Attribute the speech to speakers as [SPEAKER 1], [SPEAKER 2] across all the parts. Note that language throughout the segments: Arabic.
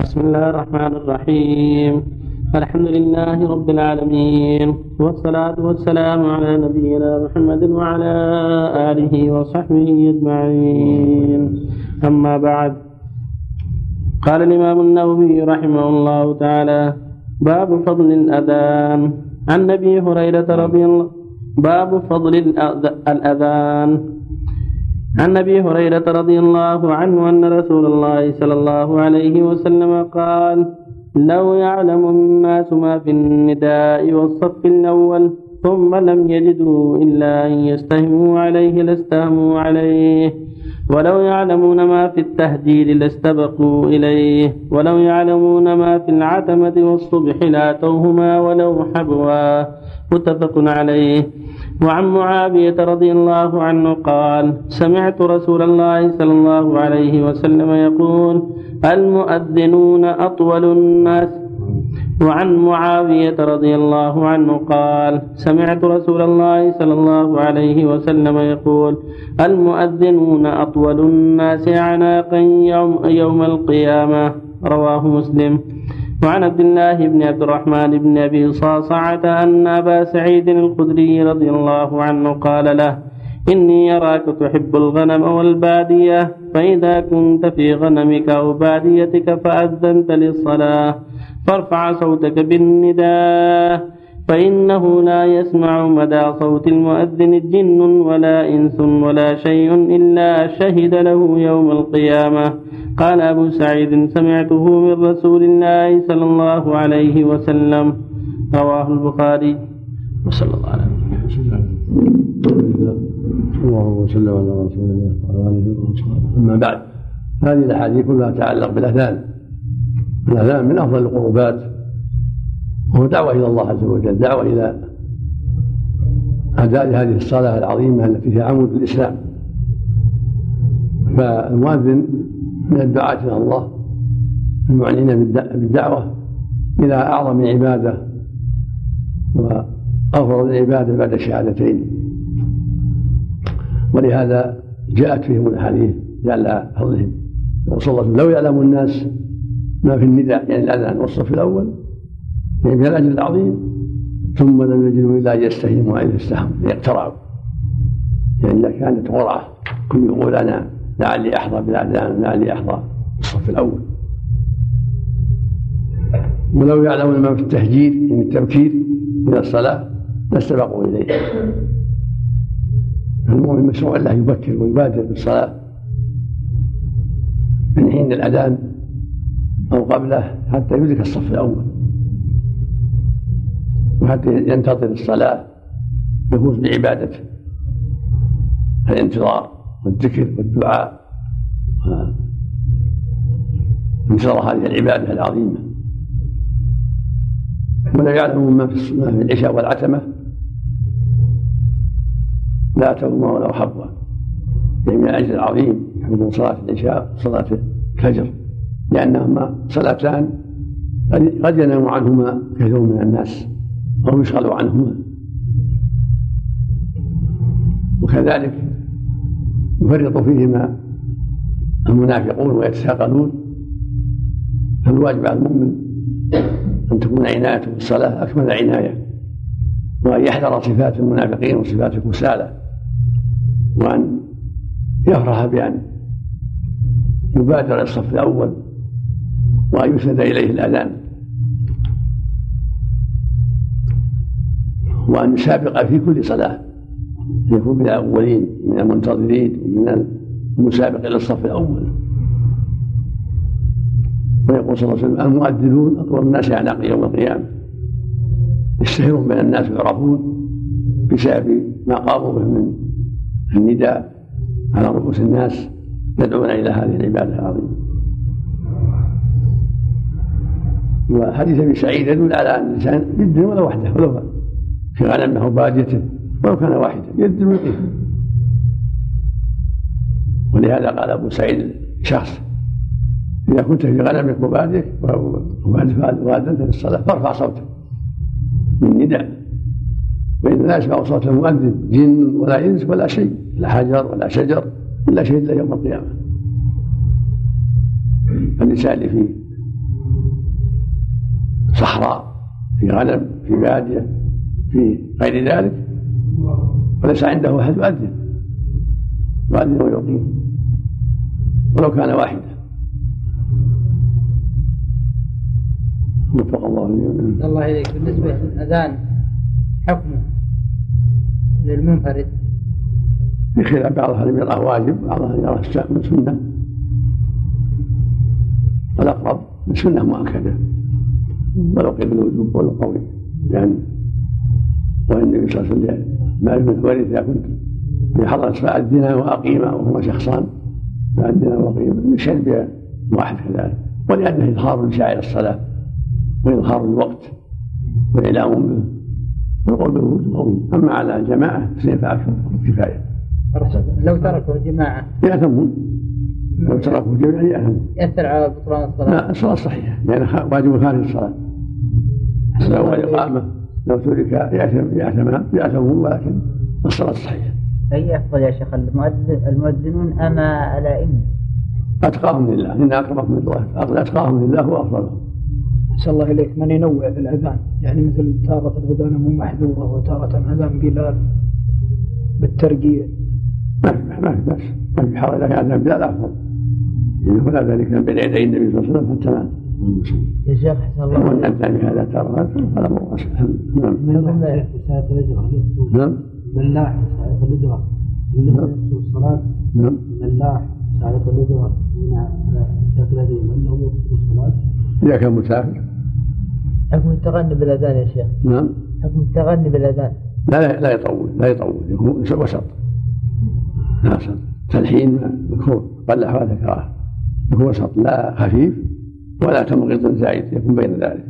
[SPEAKER 1] بسم الله الرحمن الرحيم. الحمد لله رب العالمين. والصلاة والسلام على نبينا محمد وعلى آله وصحبه أجمعين. أما بعد. قال الإمام النووي رحمه الله تعالى باب فضل الأذان. عن أبي هريرة رضي الله باب فضل الأذان. عن أبي هريرة رضي الله عنه أن رسول الله صلى الله عليه وسلم قال لو يعلم الناس ما في النداء والصف الأول ثم لم يجدوا إلا أن يستهموا عليه لاستهموا عليه. ولو يعلمون ما في التهجير لاستبقوا إليه. ولو يعلمون ما في العتمة والصبح لاتوهما ولو حبوا. متفق عليه. وعن معاوية رضي الله عنه قال سمعت رسول الله صلى الله عليه وسلم يقول المؤذنون أطول الناس. وعن معاوية رضي الله عنه قال سمعت رسول الله صلى الله عليه وسلم يقول المؤذنون أطول الناس أعناقا يوم, يوم القيامة. رواه مسلم. وعن عبد الله بن عبد الرحمن بن أبي صاصعة أن أبا سعيد الخدري رضي الله عنه قال له إني أراك تحب الغنم والبادية فإذا كنت في غنمك أو باديتك فأذنت للصلاة فارفع صوتك بالنداء فإنه لا يسمع مدى صوت المؤذن جن ولا إنس ولا شيء إلا شهد له يوم القيامة. قال أبو سعيد سمعته من رسول الله صلى الله عليه وسلم. رواه البخاري. وصلى الله على
[SPEAKER 2] اللهم وسلم على رسول الله وعلى اله وصحبه أما بعد هذه الأحاديث كلها تتعلق بالأذان. الأذان من أفضل القربات. وهو دعوة إلى الله عز وجل دعوة إلى أداء هذه الصلاة العظيمة التي هي عمود الإسلام. فالمؤذن من الدعاة إلى الله المعنين بالدعوة إلى أعظم عبادة وأفضل العبادة بعد الشهادتين. ولهذا جاءت فيهم الأحاديث جعل فضلهم صلى الله لو يعلم الناس ما في النداء يعني الأذان والصف الأول يعني من الأجر العظيم. ثم لم يجدوا إلا أن يستهيموا أن يستهموا يقترعوا. يعني إذا كانت قرعة كل يقول أنا لعلي أحظى بالأذان لعلي أحظى بالصف الأول. ولو يعلمون ما في التهجير من التبكير من الصلاة لاستبقوا إليه. المؤمن مشروع له يبكر ويبادر بالصلاة. من حين الأذان أو قبله حتى يدرك الصف الأول. وحتى ينتظر الصلاة يفوز بعبادته. الانتظار والذكر والدعاء من شر هذه العبادة العظيمة. ولا يعلم ما في العشاء والعتمة لا أتوهما ولا حظا يعني من الأجر العظيم يحمدون صلاة العشاء وصلاة الفجر لأنهما صلاتان قد ينام عنهما كثير من الناس. أو يشغل عنهما. وكذلك يفرط فيهما المنافقون ويتثاقلون فالواجب على المؤمن أن تكون عنايته بالصلاة أكمل عناية وأن يحذر صفات المنافقين وصفات الكسالى وأن يفرح بأن يبادر الصف الأول وأن يسند إليه الأذان. وأن يسابق في كل صلاة. يكون من الأولين من المنتظرين ومن المسابق إلى الصف الأول. ويقول صلى الله عليه وسلم المؤذنون أطول الناس أعناق يوم القيامة. يشتهرون بين الناس ويعرفون بسبب ما قاموا به من النداء على رؤوس الناس يدعون إلى هذه العبادة العظيمة. وحديث أبي سعيد يدل على أن الإنسان جد ولا وحده ولو في غنمه وباديته ولو كان واحدا يد ويقيم ولهذا قال أبو سعيد شخص إذا كنت في غنمك وبادك وادنت للصلاه فارفع صوتك من نداء. فإن لا يسمع صوت المؤذن جن ولا إنس ولا شيء لا حجر ولا شجر إلا شيء الا يوم القيامة. النساء اللي في صحراء في غنم في بادية في غير ذلك وليس عنده أحد يؤذن يؤذن ويقيم ولو كان واحدا. وفق الله
[SPEAKER 3] الجميع. الله إليك. بالنسبة للأذان حكمه للمنفرد؟
[SPEAKER 2] في خلاف بعض أهل يراه واجب بعض أهل يراه من سنة. والاقرب من سنة مؤكدة. ولو قيل الوجوب والقوي لأن وإن النبي صلى الله عليه وسلم ما بن ورث إذا كنت في حضرة فأذنا واقيما وهما شخصان فأذنا واقيما يشهد بها واحد كذلك. ولأنه إظهار لشاعر الصلاة وإظهار الوقت وإعلام به والقول بالوجود قوي. أما على الجماعة فسينفع كفاية.
[SPEAKER 3] لو تركوا جماعة.
[SPEAKER 2] يأثمون. لو تركوا جماعة يأثمون.
[SPEAKER 3] يأثر على بطلان الصلاة.
[SPEAKER 2] لا الصلاة صحيحة لأن واجب خارج الصلاة. لو الإقامة لو ترك يأثم يأثم يأثمون ولكن الصلاة صحيحة.
[SPEAKER 3] أي أفضل يا شيخ المؤذن المؤذنون أم الأئمة؟
[SPEAKER 2] أتقاهم لله. إن أكرمكم من الله أتقاهم لله وأفضلهم
[SPEAKER 4] أحسن الله إليك من ينوع في الأذان. يعني مثل تارة الأذان مو محذورة وتارة أذان بلال بالترقيع
[SPEAKER 2] ما في ما في بأس ما في حرج لكن أذان بلال أفضل. إنه لا ذلك بين يدي النبي صلى الله عليه وسلم حتى مات
[SPEAKER 3] يا شيخ حسن الله.
[SPEAKER 2] ومن أذان بهذا ترى هذا مو نعم.
[SPEAKER 3] من ضمن
[SPEAKER 2] نعم.
[SPEAKER 5] ملاح سائق الإجرة اللي هو يقصر الصلاة
[SPEAKER 2] نعم.
[SPEAKER 5] ملاح سائق الإجرة من شاف الذين أنهم يقصروا الصلاة
[SPEAKER 2] إذا كان مسافر.
[SPEAKER 3] حكم التغني بالأذان يا شيخ.
[SPEAKER 2] نعم.
[SPEAKER 3] حكم التغني بالأذان.
[SPEAKER 2] لا لا, لا يطول لا يطول. يكون وسط. لا وسط. تلحين مكروه. قل أحوال كراهة يكون وسط. لا خفيف. ولا تمغيط زايد يكون بين ذلك.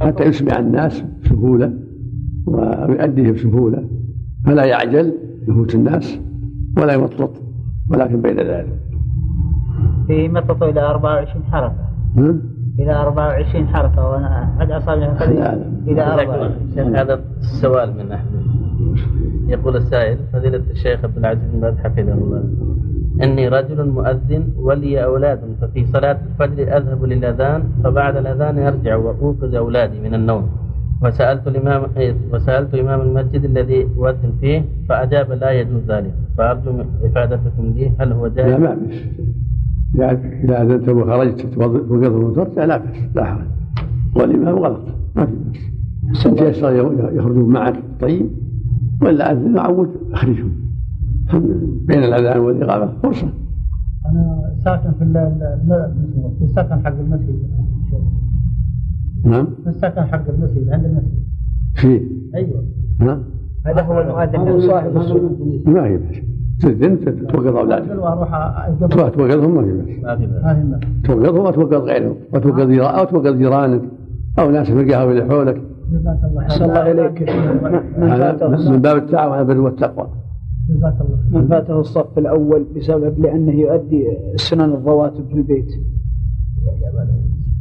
[SPEAKER 2] حتى يسمع الناس بسهولة ويؤديه بسهولة فلا يعجل يفوت الناس ولا يمطط ولكن بين ذلك.
[SPEAKER 3] في مطط إلى 24 حركة. إلى 24 حركة وأنا قد أصابني إلى 24
[SPEAKER 1] هذا السؤال من أحد يقول السائل فضيلة الشيخ عبد العزيز بن باز حفظه الله إني رجل مؤذن ولي أولاد ففي صلاة الفجر أذهب للأذان فبعد الأذان أرجع وأوقظ أولادي من النوم. وسألت الإمام وسألت إمام المسجد الذي أؤذن فيه فأجاب لا يجوز ذلك. فأرجو إفادتكم لي هل هو جائز؟
[SPEAKER 2] لا ما بأس إذا أذنت وخرجت توقظ وترجع لا بأس لا حرج. والإمام غلط ما في بأس تيسر يخرجون معك طيب ولا أذن وعود أخرجهم. بين الأذان والإقامة. فرصة
[SPEAKER 5] أنا ساكن في في السكن حق المسجد.
[SPEAKER 2] نعم.
[SPEAKER 5] في السكن حق المسجد عند المسجد.
[SPEAKER 2] في.
[SPEAKER 5] أيوه.
[SPEAKER 2] نعم
[SPEAKER 3] هذا هو المؤذن
[SPEAKER 4] صاحب السنة
[SPEAKER 2] ما في بأس. تأذن توقظ أولادك.
[SPEAKER 5] وأروح
[SPEAKER 2] توقظهم؟ ما في بأس.
[SPEAKER 1] ما في بأس.
[SPEAKER 5] ما في
[SPEAKER 2] توقظهم وتوقظ غيرهم؟ وتوقظ أو توقظ جيرانك. أو ناس في القهوة اللي حولك.
[SPEAKER 5] جزاك الله
[SPEAKER 4] أحسن الله إليك. من
[SPEAKER 2] هذا
[SPEAKER 4] فاته
[SPEAKER 2] من باب التعاون على البر والتقوى
[SPEAKER 5] الله
[SPEAKER 4] من فاته الصف الأول بسبب لأنه يؤدي سنن الرواتب في البيت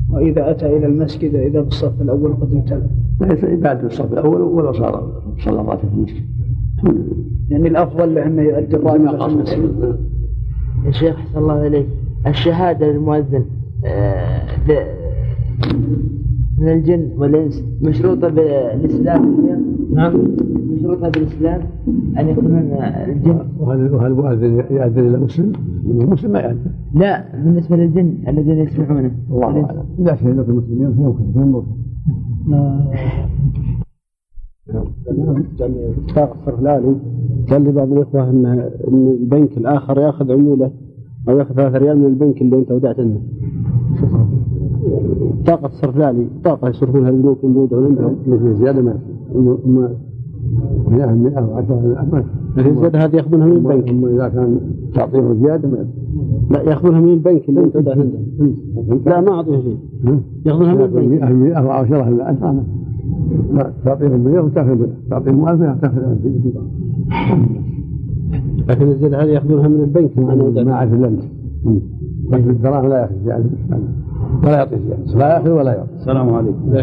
[SPEAKER 4] وإذا أتى إلى المسجد إذا بالصف الأول قد امتلأ
[SPEAKER 2] ليس بعد الصف الأول ولو صار صلى الراتب في المسجد.
[SPEAKER 4] يعني الأفضل له أنه يؤدي الراتب في المسجد
[SPEAKER 3] يا شيخ حسن الله إليك. الشهادة للمؤذن آه، من الجن والإنس مشروطة بالإسلام؟
[SPEAKER 1] نعم.
[SPEAKER 3] مشروطة بالإسلام أن يكون من الجن
[SPEAKER 2] وهل وهل المؤذن يأذن إلى مسلم؟ المسلم ما يأذن
[SPEAKER 3] لا بالنسبة للجن الذين يسمعونه
[SPEAKER 2] الله أعلم إذا شهدوا في المسلمين فيمكن فيمكن
[SPEAKER 6] اتفاق الصرفلاني قال لي بعض الاخوه ان ان البنك الآخر ياخذ عموله أو ياخذ 3 ريال من البنك اللي انت ودعت عنده. بطاقة الصرفلاني بطاقة يصرفونها البنوك اللي يودعون عندهم
[SPEAKER 2] زيادة ما هم 100 100 و10 ما
[SPEAKER 6] الزيادة هذه ياخذونها من البنك
[SPEAKER 2] هم إذا كان تعطيهم زيادة ما
[SPEAKER 6] لا ياخذونها من البنك اللي أنت ودعت عنده لا ما أعطيه شيء. ياخذونها من البنك
[SPEAKER 2] 100 100 و 10 لا أسرع لا تعطيهم 100 وتأخذ 100 تعطيهم 1000 تاخذ 1000
[SPEAKER 6] لكن الزيادة هذه ياخذونها من البنك.
[SPEAKER 2] ما أعرف. إلا أنت. لكن الدراهم لا يأخذ زيادة. ولا يعطي زيادة. لا يأخذ ولا يعطي.
[SPEAKER 6] السلام عليكم.